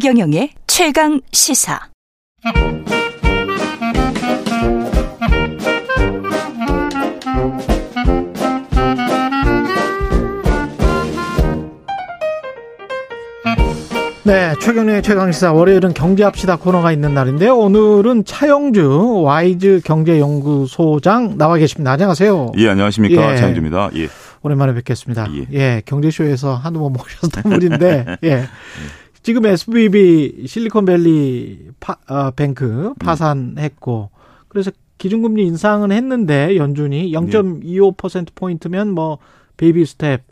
최경영의 최강 시사. 네, 최경련의 최강시사 월요일은 경제합시다 코너가 있는 날인데요. 오늘은 차영주 와이즈 경제연구소장 나와 계십니다. 안녕하세요. 예, 안녕하십니까. 예. 차영주입니다. 예. 오랜만에 뵙겠습니다. 예, 예 경제쇼에서 한두 번 모셨던 분인데, 예. 지금 SVB 실리콘밸리 파, 어, 뱅크 파산했고, 그래서 기준금리 인상은 했는데, 연준이 0.25%포인트면 뭐, baby step,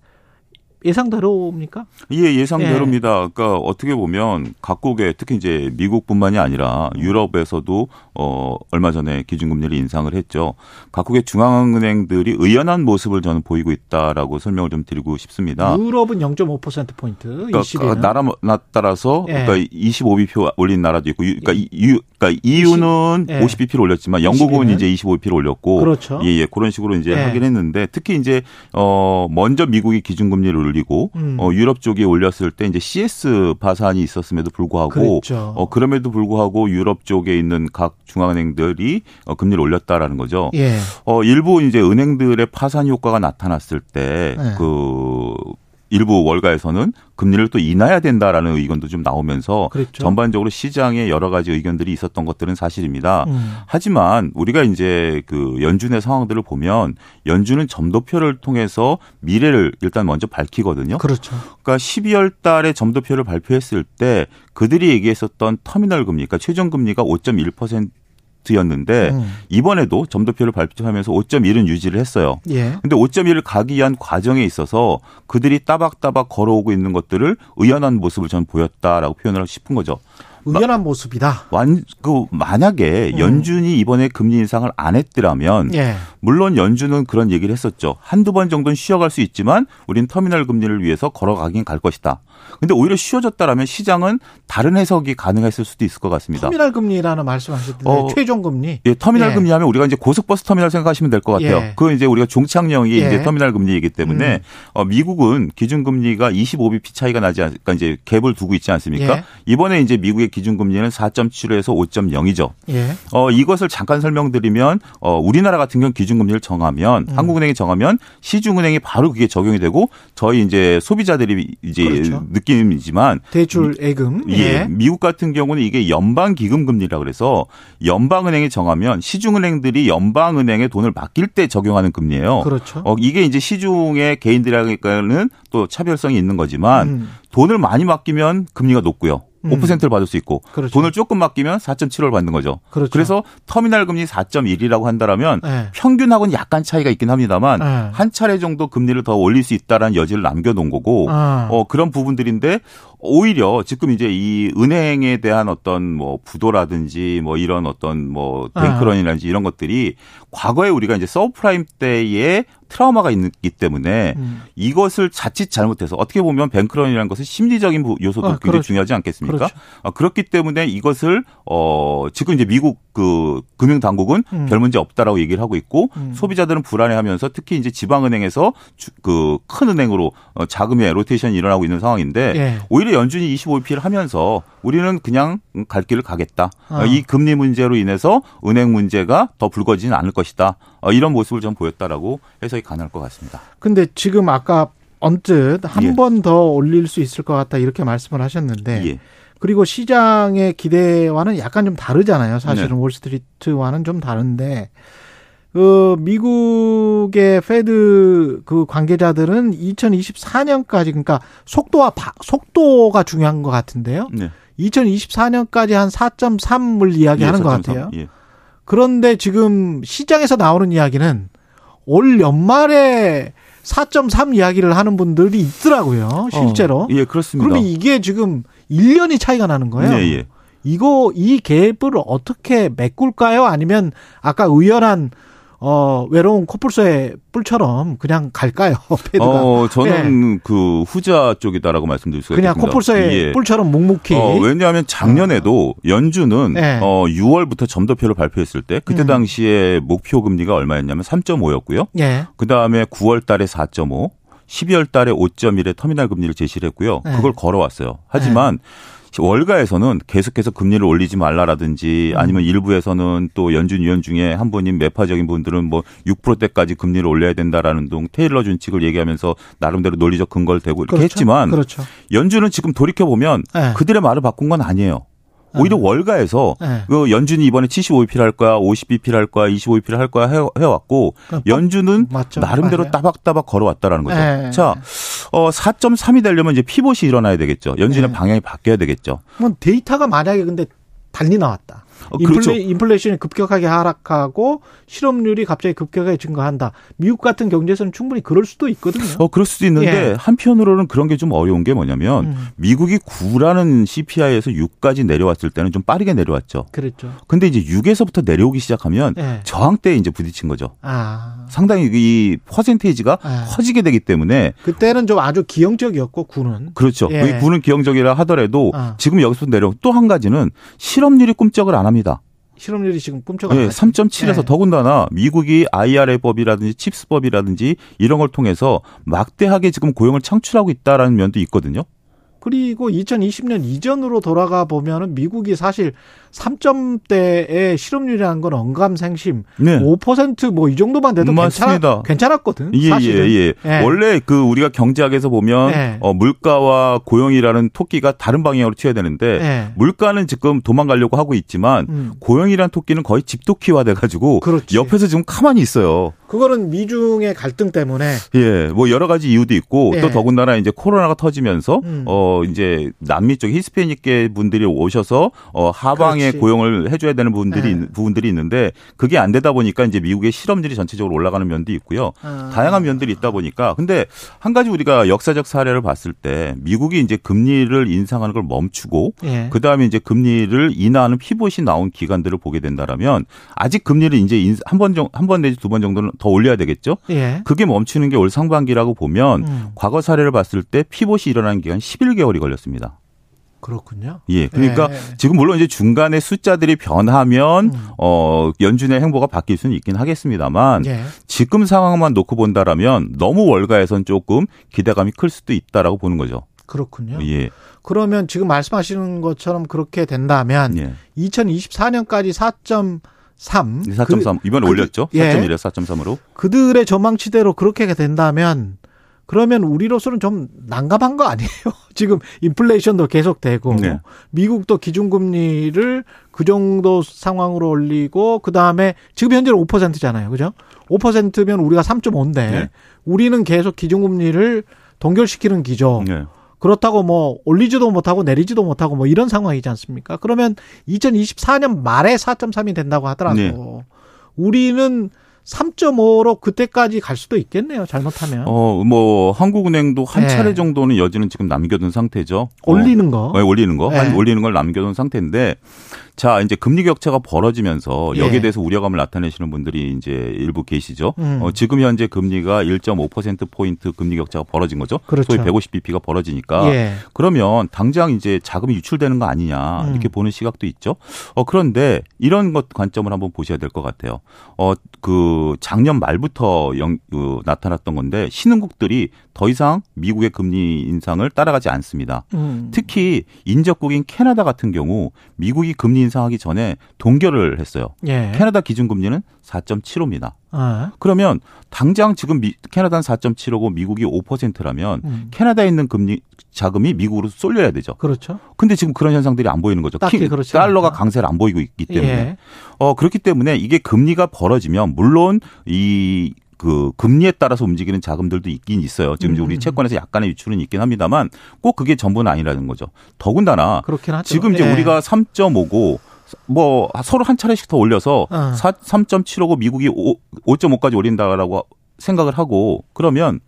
예상대로입니까? 예, 예상대로입니다. 예. 그러니까 어떻게 보면 각국의 특히 이제 미국뿐만이 아니라 유럽에서도 어 얼마 전에 기준금리를 인상을 했죠. 각국의 중앙은행들이 의연한 모습을 저는 보이고 있다라고 설명을 좀 드리고 싶습니다. 유럽은 0.5% 포인트, 그러니까 20일은. 나라 따라서 예. 그러니까 25bp 올린 나라도 있고, 그러니까, 유, 그러니까 EU는 20, 예. 50bp를 올렸지만 영국은 20일은? 이제 25bp를 올렸고, 그렇죠. 예, 예, 그런 식으로 이제 예. 하긴 했는데 특히 이제 어 먼저 미국이 기준금리를 올리고 음. 어, 유럽 쪽이 올렸을 때 이제 CS 파산이 있었음에도 불구하고 그랬죠. 어, 그럼에도 불구하고 유럽 쪽에 있는 각 중앙은행들이 어, 금리를 올렸다라는 거죠. 예. 어, 일부 이제 은행들의 파산 효과가 나타났을 때그 예. 그 일부 월가에서는 금리를 또 인하해야 된다라는 의견도 좀 나오면서 그랬죠. 전반적으로 시장에 여러 가지 의견들이 있었던 것들은 사실입니다. 음. 하지만 우리가 이제 그 연준의 상황들을 보면 연준은 점도표를 통해서 미래를 일단 먼저 밝히거든요. 그렇죠. 그러니까 12월 달에 점도표를 발표했을 때 그들이 얘기했었던 터미널 금리, 그러니까 최종 금리가 5.1% 였는데 음. 이번에도 점도표를 발표하면서 5.1은 유지를 했어요. 예. 근데 5.1을 가기 위한 과정에 있어서 그들이 따박따박 걸어오고 있는 것들을 의연한 모습을 전 보였다라고 표현을 하고 싶은 거죠. 의연한 모습이다. 완, 그, 만약에 음. 연준이 이번에 금리 인상을 안 했더라면, 예. 물론 연준은 그런 얘기를 했었죠. 한두 번 정도는 쉬어갈 수 있지만, 우린 터미널 금리를 위해서 걸어가긴 갈 것이다. 근데 오히려 쉬워졌다라면 시장은 다른 해석이 가능했을 수도 있을 것 같습니다. 터미널 금리라는 말씀하셨던데 어, 최종 금리. 예, 터미널 예. 금리 하면 우리가 이제 고속버스 터미널 생각하시면 될 것 같아요. 예. 그건 이제 우리가 종착역이 예. 이제 터미널 금리이기 때문에 음. 어, 미국은 기준 금리가 25bp 차이가 나지 않, 그러니까 이제 갭을 두고 있지 않습니까? 예. 이번에 이제 미국의 기준 금리는 4.7에서 5.0이죠. 예. 어, 이것을 잠깐 설명드리면 어, 우리나라 같은 경우 기준 금리를 정하면 음. 한국은행이 정하면 시중은행이 바로 그게 적용이 되고 저희 이제 소비자들이 이제 그렇죠. 느낌이지만 대출 예금 예. 예. 미국 같은 경우는 이게 연방 기금 금리라 그래서 연방은행이 정하면 시중은행들이 연방은행에 돈을 맡길 때 적용하는 금리예요. 그렇죠. 어, 이게 이제 시중의 개인들에게는 또 차별성이 있는 거지만 음. 돈을 많이 맡기면 금리가 높고요. 음. 5%를 받을 수 있고 그렇죠. 돈을 조금 맡기면 4.75를 받는 거죠. 그렇죠. 그래서 터미널 금리 4.1이라고 한다라면 네. 평균하고는 약간 차이가 있긴 합니다만 네. 한 차례 정도 금리를 더 올릴 수 있다라는 여지를 남겨 놓은 거고 아. 어, 그런 부분들인데 오히려 지금 이제 이 은행에 대한 어떤 뭐 부도라든지 뭐 이런 어떤 뭐 아. 뱅크런이라든지 이런 것들이 과거에 우리가 이제 서브프라임 때에 트라우마가 있기 때문에 음. 이것을 자칫 잘못해서 어떻게 보면 뱅크런이라는 것은 심리적인 요소도 아, 굉장히 그렇죠. 중요하지 않겠습니까? 그렇죠. 아, 그렇기 때문에 이것을 어 지금 이제 미국 그 금융 당국은 음. 별 문제 없다라고 얘기를 하고 있고 음. 소비자들은 불안해하면서 특히 이제 지방은행에서 그 큰 은행으로 어, 자금의 로테이션이 일어나고 있는 상황인데 예. 오히려 연준이 25p를 하면서 우리는 그냥 갈 길을 가겠다. 어. 이 금리 문제로 인해서 은행 문제가 더 불거지는 않을 것이다. 어, 이런 모습을 좀 보였다라고 해석이 가능할 것 같습니다. 근데 지금 아까 언뜻 한 예. 번더 올릴 수 있을 것 같다 이렇게 말씀을 하셨는데 예. 그리고 시장의 기대와는 약간 좀 다르잖아요. 사실은 네. 월스트리트와는 좀 다른데 그 미국의 페드 그 관계자들은 2024년까지 그러니까 속도와 바, 속도가 중요한 것 같은데요. 네. 2024년까지 한 4.3을 이야기하는 예, 것 4.3. 같아요. 예. 그런데 지금 시장에서 나오는 이야기는 올 연말에 4.3 이야기를 하는 분들이 있더라고요. 실제로. 어, 예, 그렇습니다. 그러면 이게 지금 1년이 차이가 나는 거예요. 네, 예. 이거 이 갭을 어떻게 메꿀까요? 아니면 아까 의연한 어, 외로운 코뿔소의 뿔처럼 그냥 갈까요? 패드가. 어, 저는 네. 그 후자 쪽이다라고 말씀드릴 수가 그냥 있습니다. 코뿔소의 예. 뿔처럼 묵묵히. 어, 왜냐하면 작년에도 연준은 네. 어, 6월부터 점도표를 발표했을 때 그때 음. 당시에 목표 금리가 얼마였냐면 3.5였고요. 예. 그 다음에 9월 달에 4.5, 12월 달에 5.1의 터미널 금리를 제시를 했고요. 네. 그걸 걸어왔어요. 하지만 월가에서는 계속해서 금리를 올리지 말라라든지 음. 아니면 일부에서는 또 연준 위원 중에 한 분인 매파적인 분들은 뭐 6%대까지 금리를 올려야 된다라는 등 테일러 준칙을 얘기하면서 나름대로 논리적 근거를 대고 이렇게 그렇죠. 했지만 그렇죠. 연준은 지금 돌이켜 보면 네. 그들의 말을 바꾼 건 아니에요. 오히려 월가에서 네. 그 연준이 이번에 75bp 할 거야, 50bp 할 거야, 25bp 할 거야 해, 그럼 연준은 맞죠. 나름대로 맞아요. 따박따박 걸어왔다라는 거죠. 네. 자, 어 4.3이 되려면 이제 피봇이 일어나야 되겠죠. 연준의 네. 방향이 바뀌어야 되겠죠. 뭐 데이터가 만약에 근데 달리 나왔다. 어, 인플레, 그렇죠. 인플레이션이 급격하게 하락하고 실업률이 갑자기 급격하게 증가한다. 미국 같은 경제에서는 충분히 그럴 수도 있거든요. 어, 그럴 수도 있는데 예. 한편으로는 그런 게 좀 어려운 게 뭐냐면 음. 미국이 9라는 CPI에서 6까지 내려왔을 때는 좀 빠르게 내려왔죠. 그랬죠. 근데 이제 6에서부터 내려오기 시작하면 예. 저항대에 이제 부딪힌 거죠. 아. 상당히 이 퍼센테이지가 예. 커지게 되기 때문에 그때는 좀 아주 기형적이었고 구는 그렇죠. 예. 그게 구는 기형적이라 하더라도 아. 지금 여기서 내려 또 한 가지는 실업률이 꿈쩍을 안 합니다. 실업률이 지금 예, 나죠. 3.7에서 예. 더군다나 미국이 IRA법이라든지 칩스법이라든지 이런 걸 통해서 막대하게 지금 고용을 창출하고 있다라는 면도 있거든요. 그리고 2020년 이전으로 돌아가 보면은 미국이 사실 3점대의 실업률이라는 건 언감생심 네. 5%뭐 이 정도만 돼도. 괜찮아, 괜찮았거든. 예, 사실은. 예, 예, 예. 원래 그 우리가 경제학에서 보면 예. 어, 물가와 고용이라는 토끼가 다른 방향으로 튀어야 되는데 예. 물가는 지금 도망가려고 하고 있지만 음. 고용이라는 토끼는 거의 집토끼화 돼가지고 그렇지. 옆에서 지금 가만히 있어요. 그거는 미중의 갈등 때문에 예, 뭐 여러 가지 이유도 있고 예. 또 더군다나 이제 코로나가 터지면서 음. 어 이제 남미 쪽 히스패닉계 분들이 오셔서 어 하방에 그렇지. 고용을 해줘야 되는 부분들이 예. 있- 부분들이 있는데 그게 안 되다 보니까 이제 미국의 실업률이 전체적으로 올라가는 면도 있고요. 아. 다양한 면들이 있다 보니까 근데 한 가지 우리가 역사적 사례를 봤을 때 미국이 이제 금리를 인상하는 걸 멈추고 예. 그 다음에 이제 금리를 인하하는 피봇이 나온 기간들을 보게 된다라면 아직 금리를 이제 한번 정도 한번 내지 두 번 정도는 더 올려야 되겠죠. 예. 그게 멈추는 게 올 상반기라고 보면 음. 과거 사례를 봤을 때 피봇이 일어나는 기간 11 개월이 걸렸습니다. 그렇군요. 예. 그러니까 예. 지금 물론 이제 중간에 숫자들이 변하면 음. 어 연준의 행보가 바뀔 수는 있긴 하겠습니다만 예. 지금 상황만 놓고 본다라면 너무 월가에선 조금 기대감이 클 수도 있다라고 보는 거죠. 그렇군요. 예. 그러면 지금 말씀하시는 것처럼 그렇게 된다면 예. 2024년까지 4.3 4.3 이번에 그- 올렸죠. 예. 4.1에서 4.3으로. 그들의 전망치대로 그렇게 된다면 그러면 우리로서는 좀 난감한 거 아니에요? 지금 인플레이션도 계속되고 네. 미국도 기준금리를 그 정도 상황으로 올리고 그 다음에 지금 현재는 5%잖아요, 그죠? 5%면 우리가 3.5인데 네. 우리는 계속 기준금리를 동결시키는 기조. 예. 그렇다고 뭐 올리지도 못하고 내리지도 못하고 뭐 이런 상황이지 않습니까? 그러면 2024년 말에 4.3이 된다고 하더라도 네. 우리는 3.5로 그때까지 갈 수도 있겠네요. 잘못하면 어, 뭐 한국은행도 한 예. 차례 정도는 여지는 지금 남겨둔 상태죠. 올리는 거. 어, 네, 올리는 거, 예. 한 올리는 걸 남겨둔 상태인데, 자 이제 금리 격차가 벌어지면서 예. 여기에 대해서 우려감을 나타내시는 분들이 이제 일부 계시죠. 음. 어, 지금 현재 금리가 1.5% 포인트 금리 격차가 벌어진 거죠. 그렇죠. 소위 150bp가 벌어지니까. 예. 그러면 당장 이제 자금이 유출되는 거 아니냐 음. 이렇게 보는 시각도 있죠. 어 그런데 이런 것 관점을 한번 보셔야 될 것 같아요. 어 그 작년 말부터 영, 그, 나타났던 건데 신흥국들이 더 이상 미국의 금리 인상을 따라가지 않습니다. 음. 특히 인접국인 캐나다 같은 경우 미국이 금리 인상하기 전에 동결을 했어요. 예. 캐나다 기준금리는 4.75입니다. 아. 그러면 당장 지금 미, 캐나다는 4.75고 미국이 5%라면 음. 캐나다에 있는 금리 자금이 미국으로 쏠려야 되죠. 그렇죠. 근데 지금 그런 현상들이 안 보이는 거죠. 키- 달러가. 강세를 안 보이고 있기 때문에. 예. 어 그렇기 때문에 이게 금리가 벌어지면 물론 이 그 금리에 따라서 움직이는 자금들도 있긴 있어요. 지금 이제 음. 우리 채권에서 약간의 유출은 있긴 합니다만 꼭 그게 전부는 아니라는 거죠. 더군다나. 지금 이제 예. 우리가 3.5고 뭐 서로 한 차례씩 더 올려서 어. 4, 3.75고 미국이 5, 5.5까지 올린다라고 생각을 하고 그러면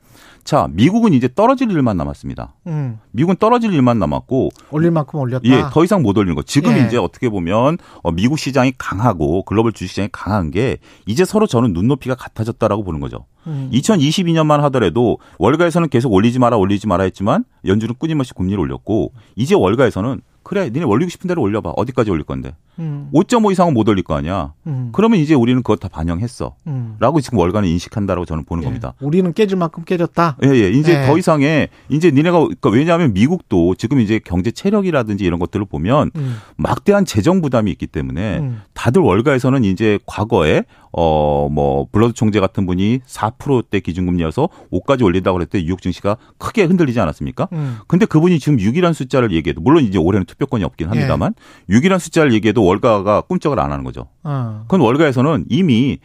자 미국은 이제 떨어질 일만 남았습니다. 음. 미국은 떨어질 일만 남았고 올릴 만큼 올렸다. 예, 더 이상 못 올리는 거. 지금 예. 이제 어떻게 보면 어, 미국 시장이 강하고 글로벌 주식 시장이 강한 게 이제 서로 저는 눈높이가 같아졌다라고 보는 거죠. 음. 2022년만 하더라도 월가에서는 계속 올리지 마라 올리지 마라 했지만 연준은 끊임없이 금리를 올렸고 이제 월가에서는 그래, 니네 올리고 싶은 대로 올려봐. 어디까지 올릴 건데? 음. 5.5 이상은 못 올릴 거 아니야. 음. 그러면 이제 우리는 그거 다 반영했어. 음. 라고 지금 월간을 인식한다라고 저는 보는 예. 겁니다. 우리는 깨질 만큼 깨졌다. 예, 예. 이제 예. 더 이상의, 이제 니네가, 그러니까 왜냐하면 미국도 지금 이제 경제 체력이라든지 이런 것들을 보면 음. 막대한 재정 부담이 있기 때문에 음. 다들 월가에서는 이제 과거에 어 뭐 블러드 총재 같은 분이 4%대 기준금리여서 5까지 올린다고 그랬을 때 뉴욕 증시가 크게 흔들리지 않았습니까? 음. 근데 그분이 지금 6이라는 숫자를 얘기해도 물론 이제 올해는 투표권이 없긴 합니다만 6이라는 숫자를 얘기해도 월가가 꿈쩍을 안 하는 거죠. 어. 그건 월가에서는 이미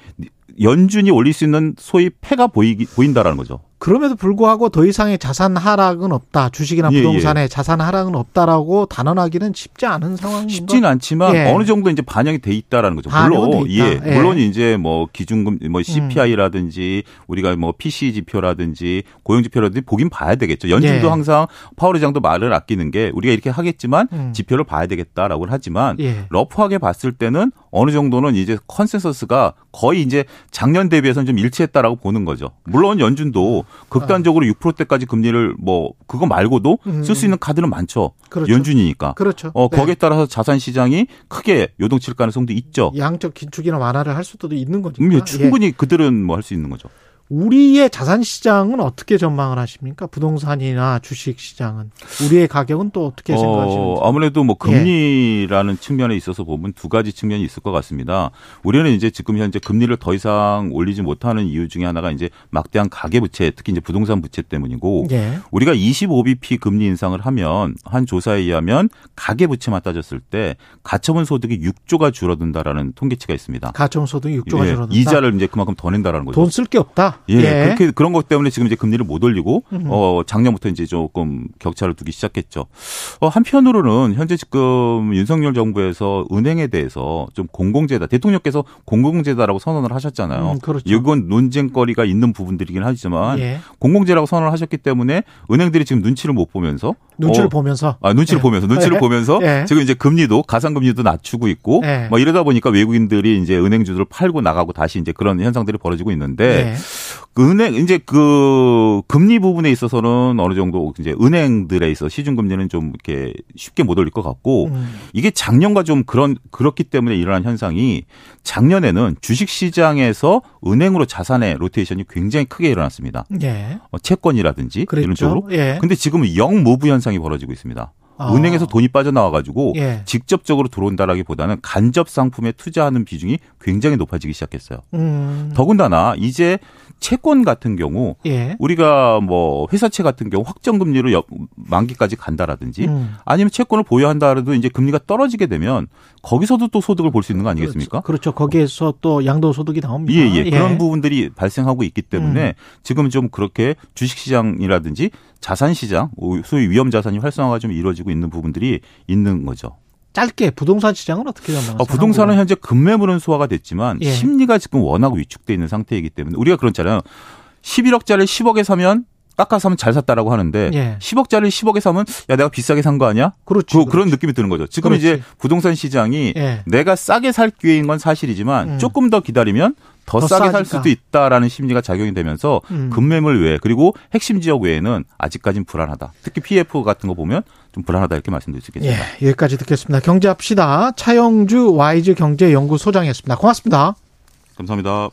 연준이 올릴 수 있는 소위 패가 보이기 보인다라는 거죠. 그럼에도 불구하고 더 이상의 자산 하락은 없다. 주식이나 예, 부동산의 자산 하락은 없다라고 단언하기는 쉽지 않은 상황인가? 쉽지는 않지만 예. 어느 정도 이제 반영이 돼 있다라는 거죠. 물론. 예, 예. 물론 이제 뭐 기준금 뭐 CPI라든지 우리가 뭐 PCE 지표라든지 고용 지표라든지 보긴 봐야 되겠죠. 연준도 예. 항상 파월 의장도 말을 아끼는 게 우리가 이렇게 하겠지만 음. 지표를 봐야 되겠다라고 하지만 예. rough하게 봤을 때는 어느 정도는 이제 consensus가 거의 이제 작년 대비해서는 좀 일치했다라고 보는 거죠. 물론 연준도 극단적으로 6%대까지 금리를 뭐 그거 말고도 음. 쓸수 있는 카드는 많죠. 그렇죠. 연준이니까. 그렇죠. 어, 네. 거기에 따라서 자산 시장이 크게 요동칠 가능성도 있죠. 양적 긴축이나 완화를 할 수도 있는 거니까. 음, 예, 예. 충분히 그들은 뭐 할 수 있는 거죠. 우리의 자산 시장은 어떻게 전망을 하십니까? 부동산이나 주식 시장은 우리의 가격은 또 어떻게 생각하시는지? 어, 아무래도 뭐 예. 금리라는 측면에 있어서 보면 두 가지 측면이 있을 것 같습니다. 우리는 이제 지금 현재 금리를 더 이상 올리지 못하는 이유 중에 하나가 이제 막대한 가계 부채, 특히 이제 부동산 부채 때문이고 예. 우리가 25bp 금리 인상을 하면 한 조사에 의하면 가계 부채만 따졌을 때 가처분 소득이 6조가 줄어든다라는 통계치가 있습니다. 가정소득 6조가 예, 줄어든다. 이자를 이제 그만큼 더 낸다라는 거죠. 돈 쓸 게 없다. 예, 그렇게 그런 것 때문에 지금 이제 금리를 못 올리고 음. 어 작년부터 이제 조금 격차를 두기 시작했죠. 어 한편으로는 현재 지금 윤석열 정부에서 은행에 대해서 좀 공공재다 대통령께서 공공재다라고 선언을 하셨잖아요. 음, 그렇죠. 이건 논쟁거리가 있는 부분들이긴 하지만 예. 공공재라고 선언을 하셨기 때문에 은행들이 지금 눈치를 못 보면서 눈치를 어, 보면서 아, 눈치를 예. 보면서 눈치를 예. 보면서 예. 지금 이제 금리도 가상금리도 낮추고 있고 예. 뭐 이러다 보니까 외국인들이 이제 은행주들을 팔고 나가고 다시 이제 그런 현상들이 벌어지고 있는데 예. 그 은행 이제 그 금리 부분에 있어서는 어느 정도 이제 은행들에 있어 시중 금리는 좀 이렇게 쉽게 못 올릴 것 같고 음. 이게 작년과 좀 그런 그렇기 때문에 일어난 현상이 작년에는 주식 시장에서 은행으로 자산의 로테이션이 굉장히 크게 일어났습니다. 예. 어, 채권이라든지 그랬죠. 이런 쪽으로. 예. 근데 지금은 영 무브 현상 이 벌어지고 있습니다. 아. 은행에서 돈이 빠져나와 가지고 예. 직접적으로 들어온다라기보다는 간접 상품에 투자하는 비중이 굉장히 높아지기 시작했어요. 음. 더군다나 이제 채권 같은 경우 예. 우리가 뭐 회사채 같은 경우 확정 금리로 여- 만기까지 간다라든지 음. 아니면 채권을 보유한다 해도 이제 금리가 떨어지게 되면 거기서도 또 소득을 볼 수 있는 거 아니겠습니까? 그렇죠. 거기에서 또 양도 소득이 나옵니다. 예, 예. 그런 부분들이 발생하고 있기 때문에 음. 지금 좀 그렇게 주식 시장이라든지 자산 시장, 소위 위험 자산이 활성화가 좀 이루어지고 있는 부분들이 있는 거죠. 짧게 부동산 시장은 어떻게 전망하세요? 어, 부동산은 현재 급매물은 소화가 됐지만 예. 심리가 지금 워낙 위축돼 있는 상태이기 때문에 우리가 그렇잖아요. 11억짜리 10억에 사면 깎아 사면 잘 샀다라고 하는데 예. 10억짜리 10억에 사면 야 내가 비싸게 산 거 아니야? 그렇지. 그, 그런 느낌이 드는 거죠. 지금 그렇지. 이제 부동산 시장이 예. 내가 싸게 살 기회인 건 사실이지만 음. 조금 더 기다리면 더, 더 싸게 살 싸니까. 수도 있다라는 심리가 작용이 되면서 음. 급매물 외에 그리고 핵심 지역 외에는 아직까지는 불안하다. 특히 PF 같은 거 보면 좀 불안하다 이렇게 말씀드릴 수 있겠습니다. 예, 여기까지 듣겠습니다. 경제합시다. 차영주 와이즈 경제연구소장이었습니다. 고맙습니다. 감사합니다.